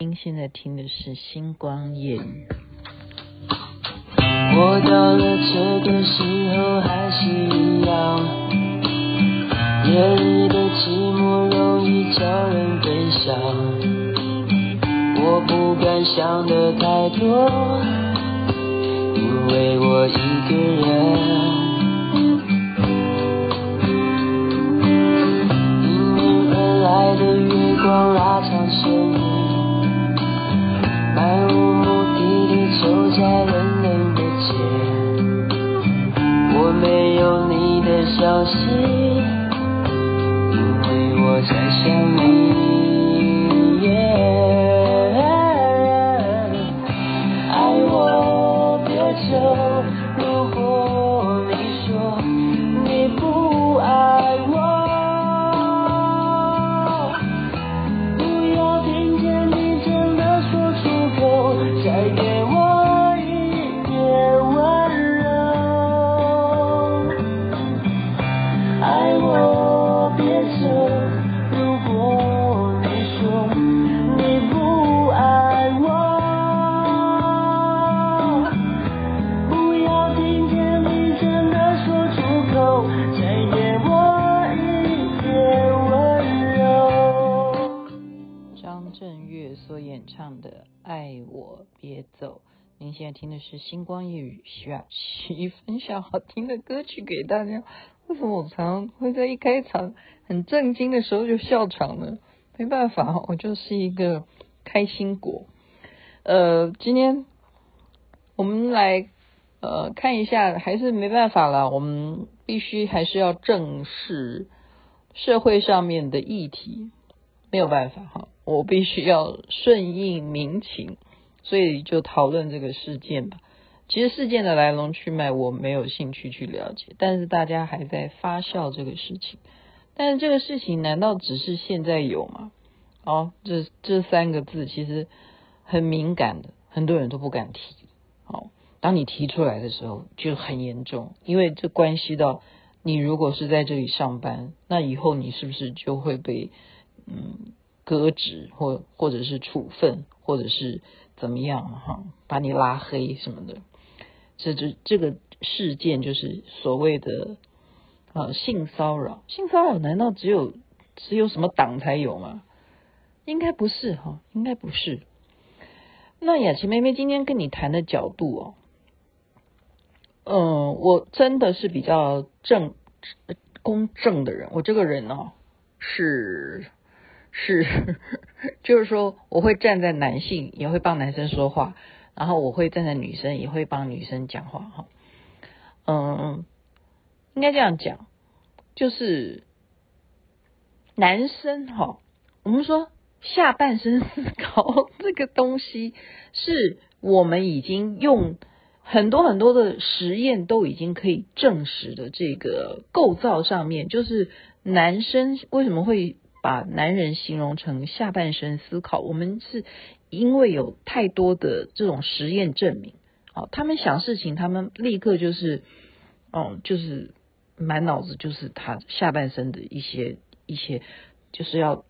您现在听的是《星光夜语》。我到了这个时候还是一样，夜里的寂寞容易叫人悲伤。我不敢想的太多，因为我一个人。消息，因为我在想你。光夜雨》，徐雅琪分享好听的歌曲给大家。为什么我常会在一开场很震惊的时候就笑场呢？没办法，我就是一个开心果。呃，今天我们来呃看一下，还是没办法了，我们必须还是要正视社会上面的议题，没有办法哈，我必须要顺应民情。所以就讨论这个事件吧。其实事件的来龙去脉我没有兴趣去了解，但是大家还在发酵这个事情。但是这个事情难道只是现在有吗？哦，这这三个字其实很敏感的，很多人都不敢提。哦，当你提出来的时候就很严重，因为这关系到你如果是在这里上班，那以后你是不是就会被嗯革职或或者是处分，或者是。怎么样哈？把你拉黑什么的，这这这个事件就是所谓的啊性骚扰。性骚扰难道只有只有什么党才有吗？应该不是哈，应该不是。那雅琪妹妹今天跟你谈的角度哦，嗯，我真的是比较正公正的人。我这个人哦是。是，就是说，我会站在男性，也会帮男生说话，然后我会站在女生，也会帮女生讲话，哈，嗯，应该这样讲，就是男生哈，我们说下半身思考这个东西，是我们已经用很多很多的实验都已经可以证实的这个构造上面，就是男生为什么会。把男人形容成下半身思考，我们是因为有太多的这种实验证明，哦，他们想事情，他们立刻就是，哦，就是满脑子就是他下半身的一些一些，就是要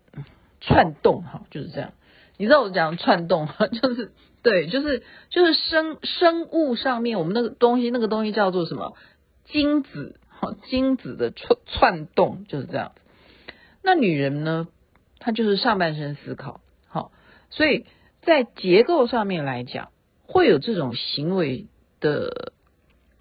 窜动哈，就是这样。你知道我讲窜动哈，就是对，就是就是生生物上面我们那个东西，那个东西叫做什么？精子哈，精子的窜窜动就是这样。那女人呢？她就是上半身思考，好，所以在结构上面来讲，会有这种行为的，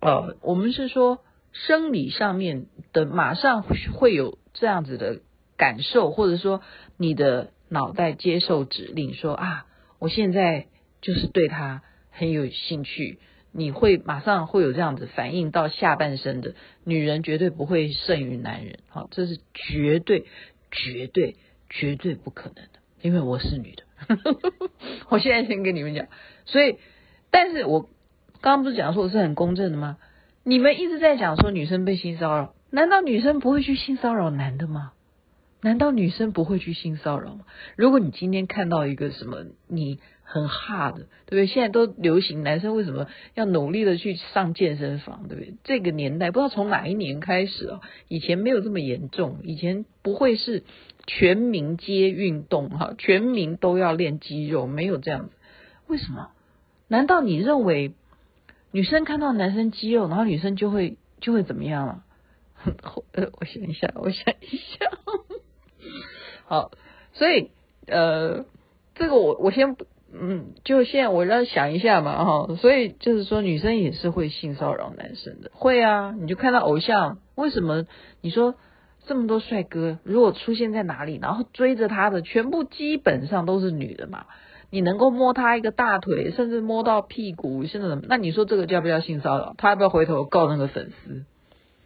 呃，我们是说生理上面的，马上会有这样子的感受，或者说你的脑袋接受指令说啊，我现在就是对他很有兴趣，你会马上会有这样子反应到下半身的，女人绝对不会胜于男人，好，这是绝对。绝对绝对不可能的，因为我是女的。我现在先跟你们讲，所以，但是我刚刚不是讲说我是很公正的吗？你们一直在讲说女生被性骚扰，难道女生不会去性骚扰男的吗？难道女生不会去性骚扰吗？如果你今天看到一个什么你很哈的，对不对？现在都流行男生为什么要努力的去上健身房，对不对？这个年代不知道从哪一年开始啊，以前没有这么严重，以前不会是全民皆运动哈，全民都要练肌肉，没有这样子。为什么？难道你认为女生看到男生肌肉，然后女生就会就会怎么样了？呃，我想一下，我想一下。好，所以呃，这个我我先嗯，就现在我让想一下嘛哈。所以就是说，女生也是会性骚扰男生的，会啊。你就看到偶像，为什么你说这么多帅哥，如果出现在哪里，然后追着他的全部基本上都是女的嘛？你能够摸他一个大腿，甚至摸到屁股，现在那你说这个叫不叫性骚扰？他要不要回头告那个粉丝？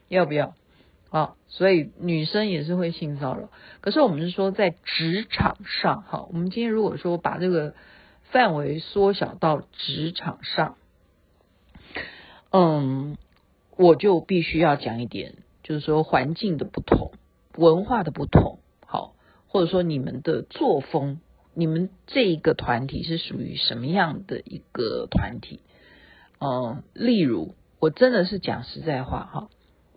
要不要？啊，所以女生也是会性骚扰。可是我们是说在职场上，哈，我们今天如果说把这个范围缩小到职场上，嗯，我就必须要讲一点，就是说环境的不同，文化的不同，好，或者说你们的作风，你们这一个团体是属于什么样的一个团体？嗯，例如，我真的是讲实在话，哈。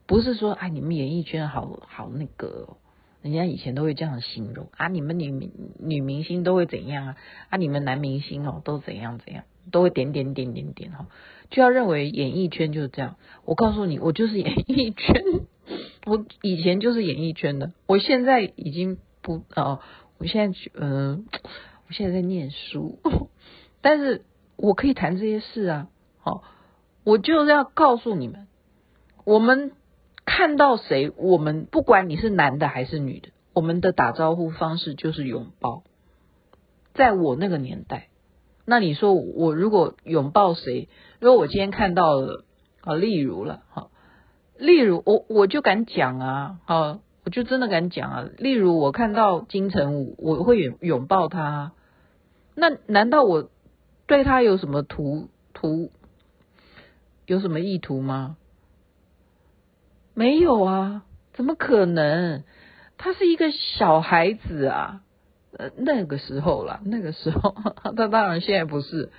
不是说哎，你们演艺圈好好那个，人家以前都会这样形容啊，你们女明女明星都会怎样啊？啊，你们男明星哦都怎样怎样，都会点点点点点哈，就要认为演艺圈就是这样。我告诉你，我就是演艺圈，我以前就是演艺圈的，我现在已经不哦，我现在嗯、我现在在念书，但是我可以谈这些事啊。好，我就是要告诉你们，我们。看到谁，我们不管你是男的还是女的，我们的打招呼方式就是拥抱。在我那个年代，那你说我如果拥抱谁，如果我今天看到了啊，例如了哈，例如我我就敢讲啊，啊，我就真的敢讲啊。例如我看到金城武，我会拥拥抱他，那难道我对他有什么图图有什么意图吗？没有啊，怎么可能？他是一个小孩子啊，呃，那个时候啦，那个时候，他 当然现在不是。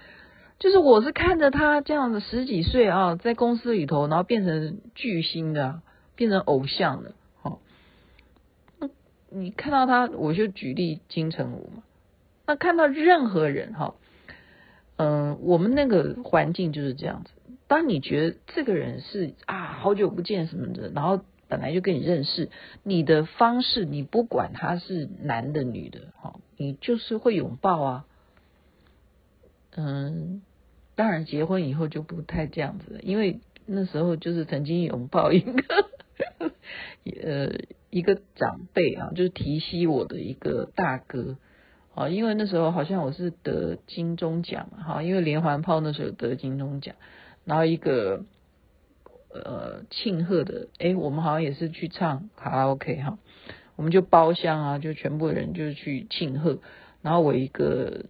就是我是看着他这样子十几岁啊，在公司里头，然后变成巨星的，变成偶像的。好，那你看到他，我就举例金城武嘛。那看到任何人哈，嗯，我们那个环境就是这样子。当你觉得这个人是啊，好久不见什么的，然后本来就跟你认识，你的方式，你不管他是男的女的，哈，你就是会拥抱啊。嗯，当然结婚以后就不太这样子了，因为那时候就是曾经拥抱一个，呃，一个长辈啊，就是提携我的一个大哥，啊，因为那时候好像我是得金钟奖，哈，因为连环炮那时候得金钟奖。然后一个呃庆贺的，诶，我们好像也是去唱卡拉 OK 哈，我们就包厢啊，就全部人就去庆贺。然后我一个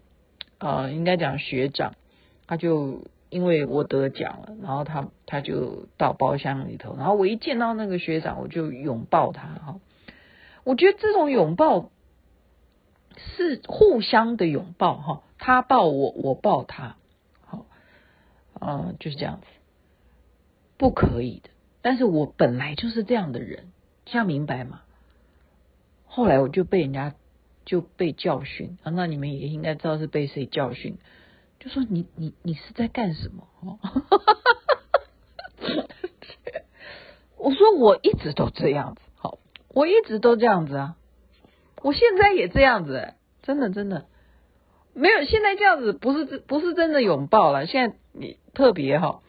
呃，应该讲学长，他就因为我得奖了，然后他他就到包厢里头，然后我一见到那个学长，我就拥抱他哈。我觉得这种拥抱是互相的拥抱哈，他抱我，我抱他。嗯，就是这样子，不可以的。但是我本来就是这样的人，这样明白吗？后来我就被人家就被教训啊，那你们也应该知道是被谁教训，就说你你你是在干什么？我说我一直都这样子，好，我一直都这样子啊，我现在也这样子，真的真的。没有，现在这样子不是不是真的拥抱了。现在你特别哈，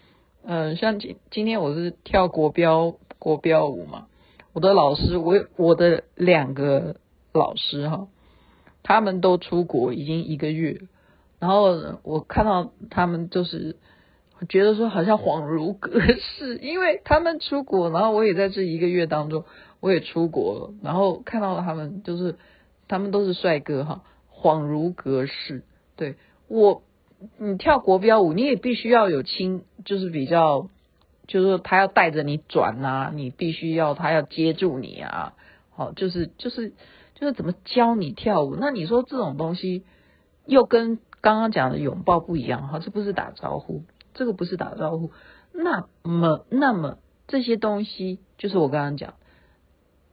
嗯、像今今天我是跳国标国标舞嘛，我的老师，我我的两个老师哈，他们都出国已经一个月，然后我看到他们就是觉得说好像恍如隔世，因为他们出国，然后我也在这一个月当中我也出国了，然后看到了他们就是他们都是帅哥哈。恍如隔世，对我，你跳国标舞，你也必须要有亲，就是比较，就是说他要带着你转、啊，你必须要他要接住你啊，好，就是就是就是怎么教你跳舞。那你说这种东西又跟刚刚讲的拥抱不一样哈，这不是打招呼，这个不是打招呼。那么，那么这些东西就是我刚刚讲，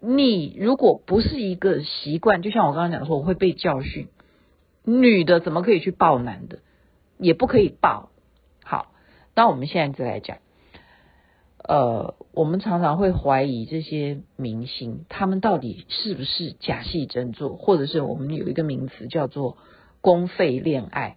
你如果不是一个习惯，就像我刚刚讲说，我会被教训，女的怎么可以去抱男的，也不可以抱。好，那我们现在再来讲。呃，我们常常会怀疑这些明星，他们到底是不是假戏真做，或者是我们有一个名词叫做公费恋爱？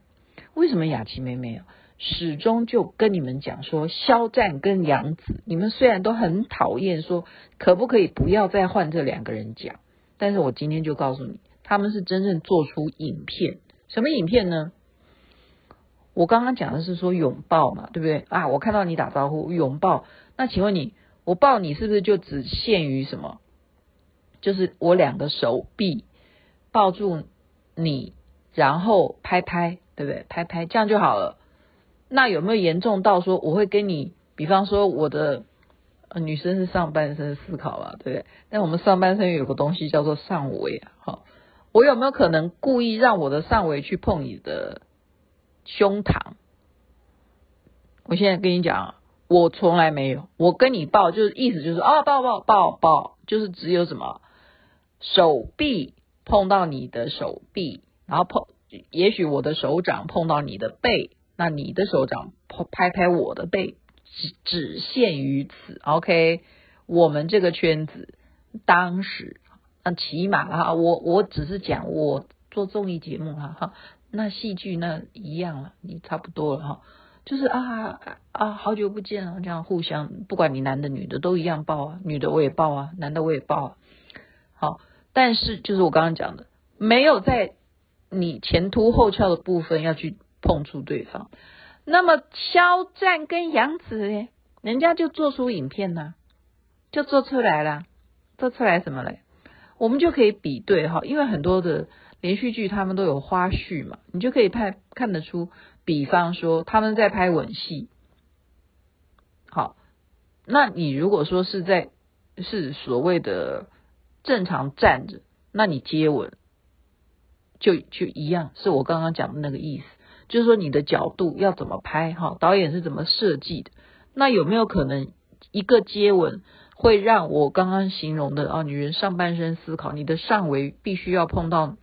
为什么雅琪妹妹始终就跟你们讲说，肖战跟杨紫，你们虽然都很讨厌，说可不可以不要再换这两个人讲？但是我今天就告诉你，他们是真正做出影片，什么影片呢？我刚刚讲的是说拥抱嘛，对不对啊？我看到你打招呼拥抱，那请问你，我抱你是不是就只限于什么？就是我两个手臂抱住你，然后拍拍，对不对？拍拍这样就好了。那有没有严重到说我会跟你，比方说我的呃女生是上半身思考啊，对不对？但我们上半身有个东西叫做上围啊，好，我有没有可能故意让我的上围去碰你的？胸膛，我现在跟你讲，我从来没有。我跟你抱，就是意思就是啊，抱抱抱抱，就是只有什么手臂碰到你的手臂，然后碰，也许我的手掌碰到你的背，那你的手掌拍拍我的背，只只限于此。OK，我们这个圈子当时，那起码哈，我我只是讲我做综艺节目哈哈。那戏剧那一样了，你差不多了哈，就是啊啊，好久不见了，这样互相，不管你男的女的都一样抱啊，女的我也抱啊，男的我也抱啊。好，但是就是我刚刚讲的，没有在你前凸后翘的部分要去碰触对方。那么肖战跟杨紫呢，人家就做出影片呢，就做出来了，做出来什么嘞？我们就可以比对哈，因为很多的。连续剧他们都有花絮嘛，你就可以拍看得出，比方说他们在拍吻戏，好，那你如果说是在是所谓的正常站着，那你接吻就就一样，是我刚刚讲的那个意思，就是说你的角度要怎么拍哈，导演是怎么设计的，那有没有可能一个接吻会让我刚刚形容的啊，女人上半身思考，你的上围必须要碰到。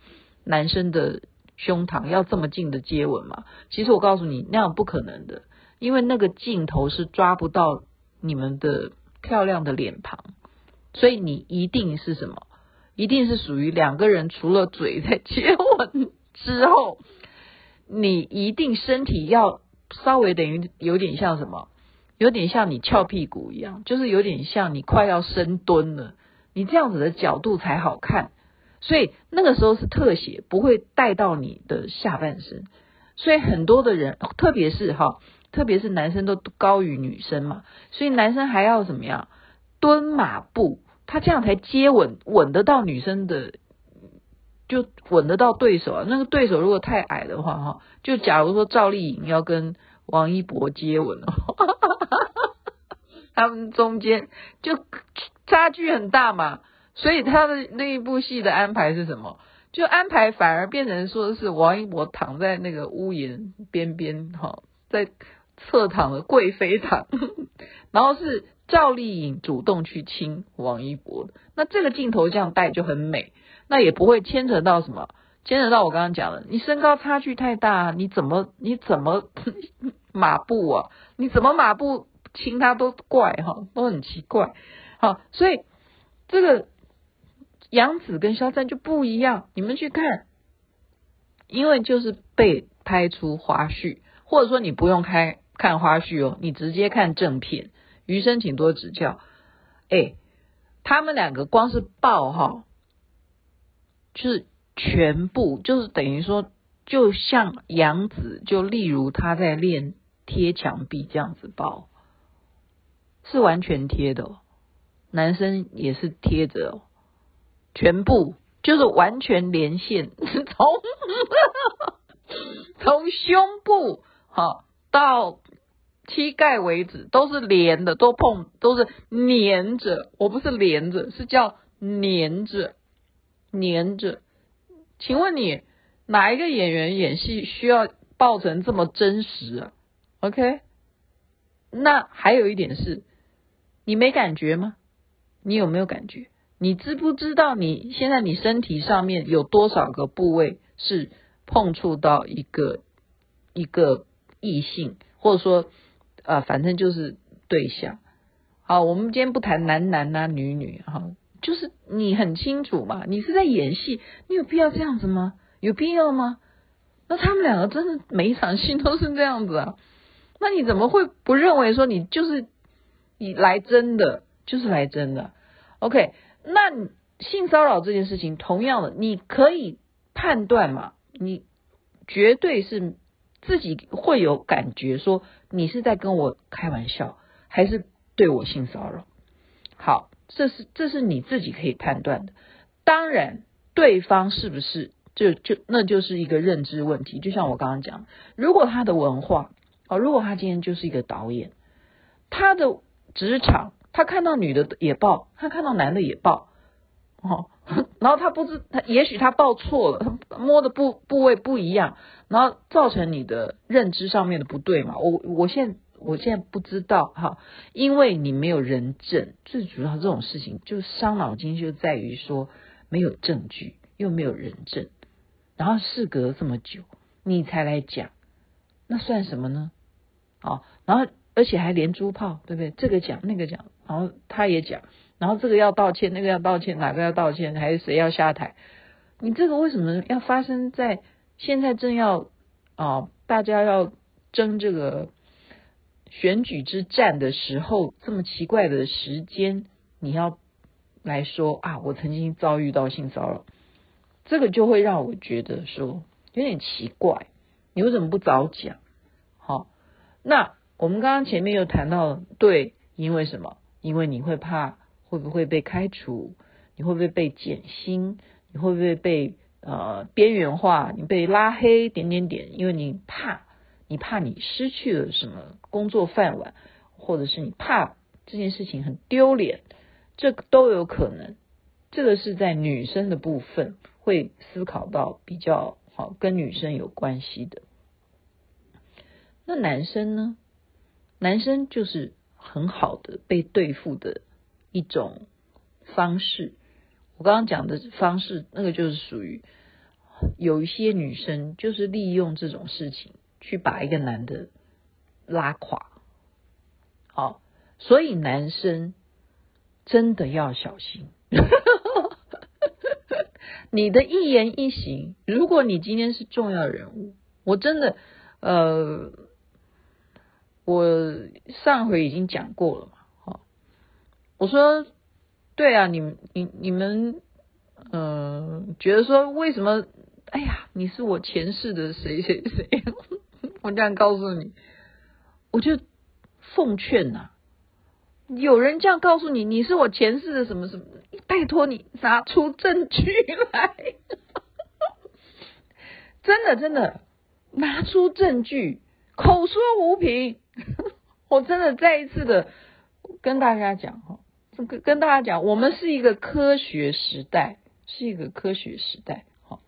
男生的胸膛要这么近的接吻吗？其实我告诉你，那样不可能的，因为那个镜头是抓不到你们的漂亮的脸庞，所以你一定是什么？一定是属于两个人除了嘴在接吻之后，你一定身体要稍微等于有点像什么？有点像你翘屁股一样，就是有点像你快要深蹲了，你这样子的角度才好看。所以那个时候是特写，不会带到你的下半身。所以很多的人，特别是哈，特别是男生都高于女生嘛，所以男生还要怎么样蹲马步，他这样才接吻，吻得到女生的，就吻得到对手啊。那个对手如果太矮的话哈，就假如说赵丽颖要跟王一博接吻的话，他们中间就差距很大嘛。所以他的那一部戏的安排是什么？就安排反而变成说是王一博躺在那个屋檐边边，哈，在侧躺的贵妃躺，然后是赵丽颖主动去亲王一博。那这个镜头这样带就很美，那也不会牵扯到什么，牵扯到我刚刚讲的，你身高差距太大，你怎么你怎么 马步啊？你怎么马步亲他都怪哈，都很奇怪。好，所以这个。杨紫跟肖战就不一样，你们去看，因为就是被拍出花絮，或者说你不用开看花絮哦，你直接看正片，余生请多指教。哎，他们两个光是抱哈，就是全部就是等于说，就像杨紫，就例如他在练贴墙壁这样子抱，是完全贴的，男生也是贴着哦。全部就是完全连线，从 从胸部好到膝盖为止都是连的，都碰都是粘着。我不是连着，是叫粘着，粘着。请问你哪一个演员演戏需要抱成这么真实啊？OK？那还有一点是，你没感觉吗？你有没有感觉？你知不知道你现在你身体上面有多少个部位是碰触到一个一个异性，或者说呃，反正就是对象。好，我们今天不谈男男啊、女女哈，就是你很清楚嘛，你是在演戏，你有必要这样子吗？有必要吗？那他们两个真的每一场戏都是这样子啊？那你怎么会不认为说你就是你来真的？就是来真的，OK？那性骚扰这件事情，同样的，你可以判断嘛？你绝对是自己会有感觉，说你是在跟我开玩笑，还是对我性骚扰？好，这是这是你自己可以判断的。当然，对方是不是就就那就是一个认知问题。就像我刚刚讲，如果他的文化哦，如果他今天就是一个导演，他的职场。他看到女的也抱，他看到男的也抱，哦，然后他不知他也许他抱错了，摸的部部位不一样，然后造成你的认知上面的不对嘛。我我现在我现在不知道哈，因为你没有人证，最主要这种事情就伤脑筋，就在于说没有证据，又没有人证，然后事隔这么久你才来讲，那算什么呢？哦，然后而且还连珠炮，对不对？这个讲那个讲。然后他也讲，然后这个要道歉，那个要道歉，哪个要道歉，还是谁要下台？你这个为什么要发生在现在正要啊、哦、大家要争这个选举之战的时候，这么奇怪的时间，你要来说啊，我曾经遭遇到性骚扰，这个就会让我觉得说有点奇怪，你为什么不早讲？好、那我们刚刚前面又谈到，对，因为什么？因为你会怕会不会被开除，你会不会被减薪，你会不会被呃边缘化，你被拉黑点点点，因为你怕，你怕你失去了什么工作饭碗，或者是你怕这件事情很丢脸，这都有可能。这个是在女生的部分会思考到比较好，跟女生有关系的。那男生呢？男生就是。很好的被对付的一种方式，我刚刚讲的方式，那个就是属于有一些女生就是利用这种事情去把一个男的拉垮。好，所以男生真的要小心，你的一言一行，如果你今天是重要人物，我真的呃。我上回已经讲过了嘛，哈，我说，对啊，你你你们，嗯、呃，觉得说为什么？哎呀，你是我前世的谁谁谁，我这样告诉你，我就奉劝呐、有人这样告诉你，你是我前世的什么什么，拜托你拿出证据来，真的真的拿出证据，口说无凭。我 真的再一次的跟大家讲哈，跟跟大家讲，我们是一个科学时代，是一个科学时代。哈，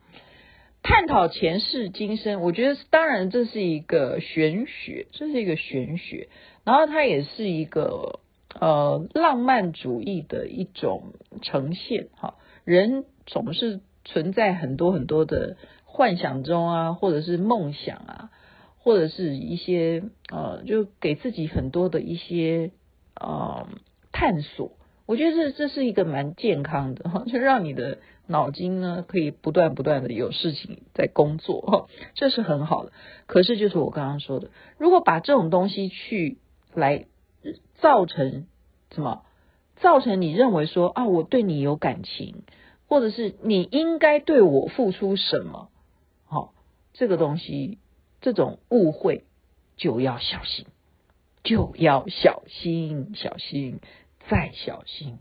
探讨前世今生，我觉得当然这是一个玄学，这是一个玄学，然后它也是一个呃浪漫主义的一种呈现。哈，人总是存在很多很多的幻想中啊，或者是梦想啊。或者是一些呃，就给自己很多的一些呃探索，我觉得这这是一个蛮健康的哈，就让你的脑筋呢可以不断不断的有事情在工作哈，这是很好的。可是就是我刚刚说的，如果把这种东西去来造成什么，造成你认为说啊，我对你有感情，或者是你应该对我付出什么，好，这个东西。这种误会就要小心，就要小心，小心再小心。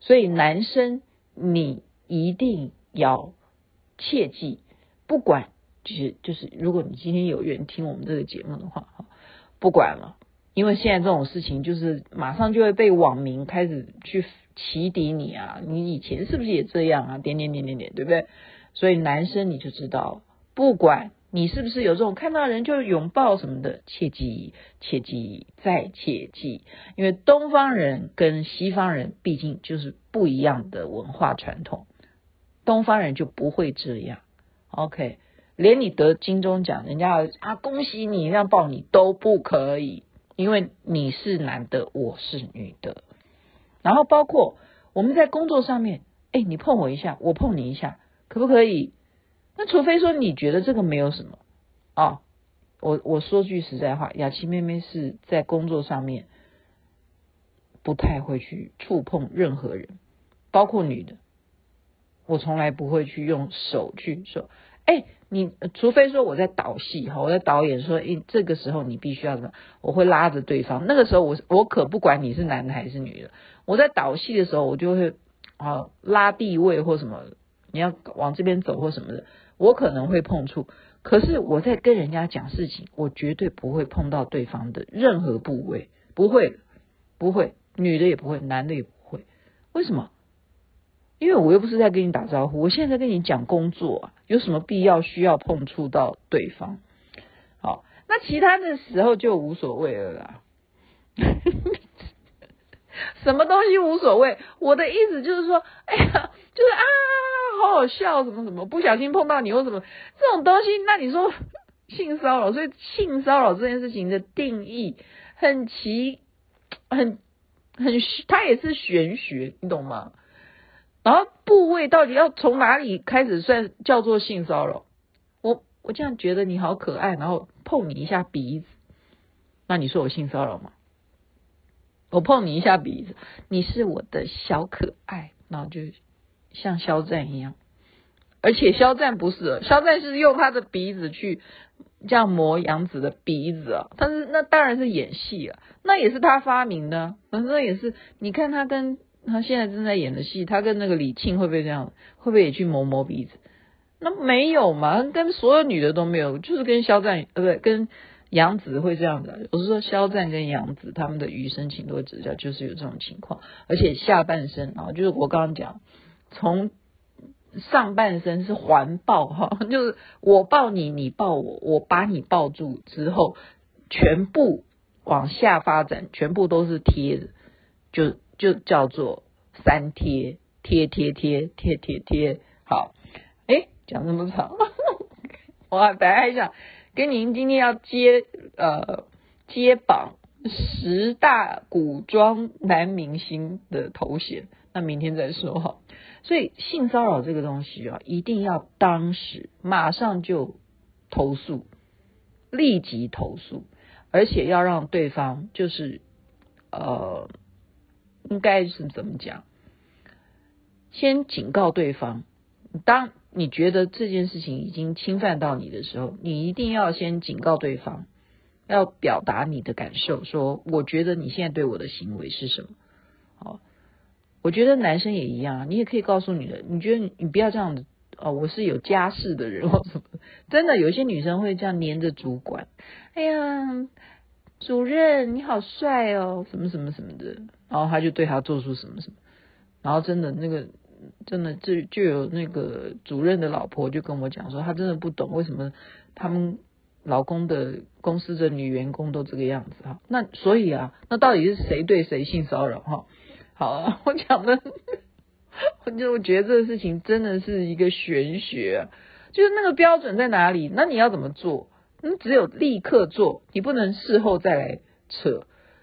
所以男生，你一定要切记，不管就是就是，如果你今天有缘听我们这个节目的话，不管了，因为现在这种事情就是马上就会被网民开始去起底你啊，你以前是不是也这样啊？点点点点点，对不对？所以男生你就知道，不管你是不是有这种看到人就拥抱什么的，切记切记再切记，因为东方人跟西方人毕竟就是不一样的文化传统，东方人就不会这样。OK，连你得金钟奖，人家啊恭喜你，这样抱你都不可以，因为你是男的，我是女的。然后包括我们在工作上面，哎，你碰我一下，我碰你一下。可不可以？那除非说你觉得这个没有什么啊、哦，我我说句实在话，雅琪妹妹是在工作上面不太会去触碰任何人，包括女的，我从来不会去用手去说。哎，你除非说我在导戏哈，我在导演说，哎，这个时候你必须要什么？我会拉着对方。那个时候我我可不管你是男的还是女的，我在导戏的时候，我就会啊拉地位或什么。你要往这边走或什么的，我可能会碰触。可是我在跟人家讲事情，我绝对不会碰到对方的任何部位，不会，不会，女的也不会，男的也不会。为什么？因为我又不是在跟你打招呼，我现在在跟你讲工作啊，有什么必要需要碰触到对方？好，那其他的时候就无所谓了啦。什么东西无所谓？我的意思就是说，哎呀，就是啊。好笑，什么什么，不小心碰到你或什么这种东西，那你说 性骚扰？所以性骚扰这件事情的定义很奇，很很，它也是玄学，你懂吗？然后部位到底要从哪里开始算叫做性骚扰？我我这样觉得你好可爱，然后碰你一下鼻子，那你说我性骚扰吗？我碰你一下鼻子，你是我的小可爱，然后就。像肖战一样，而且肖战不是，肖战是用他的鼻子去这样磨杨紫的鼻子啊，但是那当然是演戏啊，那也是他发明的，反正也是，你看他跟他现在正在演的戏，他跟那个李沁会不会这样？会不会也去磨磨鼻子？那没有嘛，跟所有女的都没有，就是跟肖战呃不对，跟杨紫会这样的。我是说肖战跟杨紫他们的余生，请多指教，就是有这种情况，而且下半身啊，就是我刚刚讲。从上半身是环抱哈，就是我抱你，你抱我，我把你抱住之后，全部往下发展，全部都是贴，就就叫做三贴，贴贴贴贴贴贴。好，哎，讲这么长，我本来还想跟您今天要接呃接榜十大古装男明星的头衔，那明天再说哈。所以性骚扰这个东西啊，一定要当时马上就投诉，立即投诉，而且要让对方就是呃，应该是怎么讲？先警告对方，当你觉得这件事情已经侵犯到你的时候，你一定要先警告对方，要表达你的感受，说我觉得你现在对我的行为是什么？好。我觉得男生也一样，你也可以告诉女的，你觉得你不要这样子哦，我是有家室的人或什么，真的有些女生会这样黏着主管，哎呀，主任你好帅哦，什么什么什么的，然后他就对他做出什么什么，然后真的那个真的就就有那个主任的老婆就跟我讲说，他真的不懂为什么他们老公的公司的女员工都这个样子哈，那所以啊，那到底是谁对谁性骚扰哈？好啊，我讲的，我就我觉得这个事情真的是一个玄学，就是那个标准在哪里？那你要怎么做？你只有立刻做，你不能事后再来扯。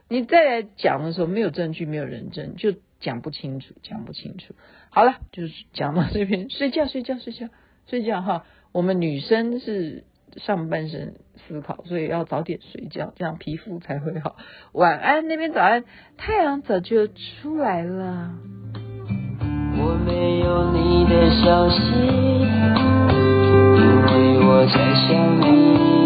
你再来讲的时候，没有证据，没有人证，就讲不清楚，讲不清楚。好了，就是讲到这边，睡觉，睡觉，睡觉，睡觉哈。我们女生是。上半身思考，所以要早点睡觉，这样皮肤才会好。晚安，那边早安，太阳早就出来了。我没有你的消息，因为我在想你。